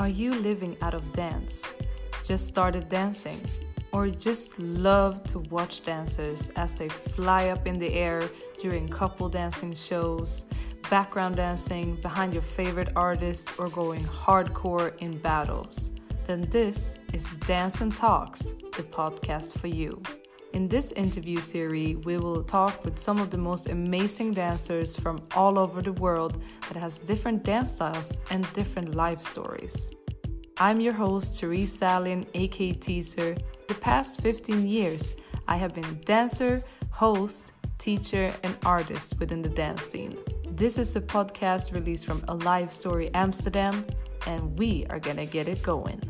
Are you living out of dance? Just started dancing? Or just love to watch dancers as they fly up in the air during couple dancing shows, background dancing behind your favorite artists, or going hardcore in battles? Then this is Dance and Talks, the podcast for you. In this interview series, we will talk with some of the most amazing dancers from all over the world that has different dance styles and different life stories. I'm your host, Therese Salin, aka Teaser. The past 15 years, I have been dancer, host, teacher, and artist within the dance scene. This is a podcast released from Alive Story Amsterdam, and we are gonna get it going.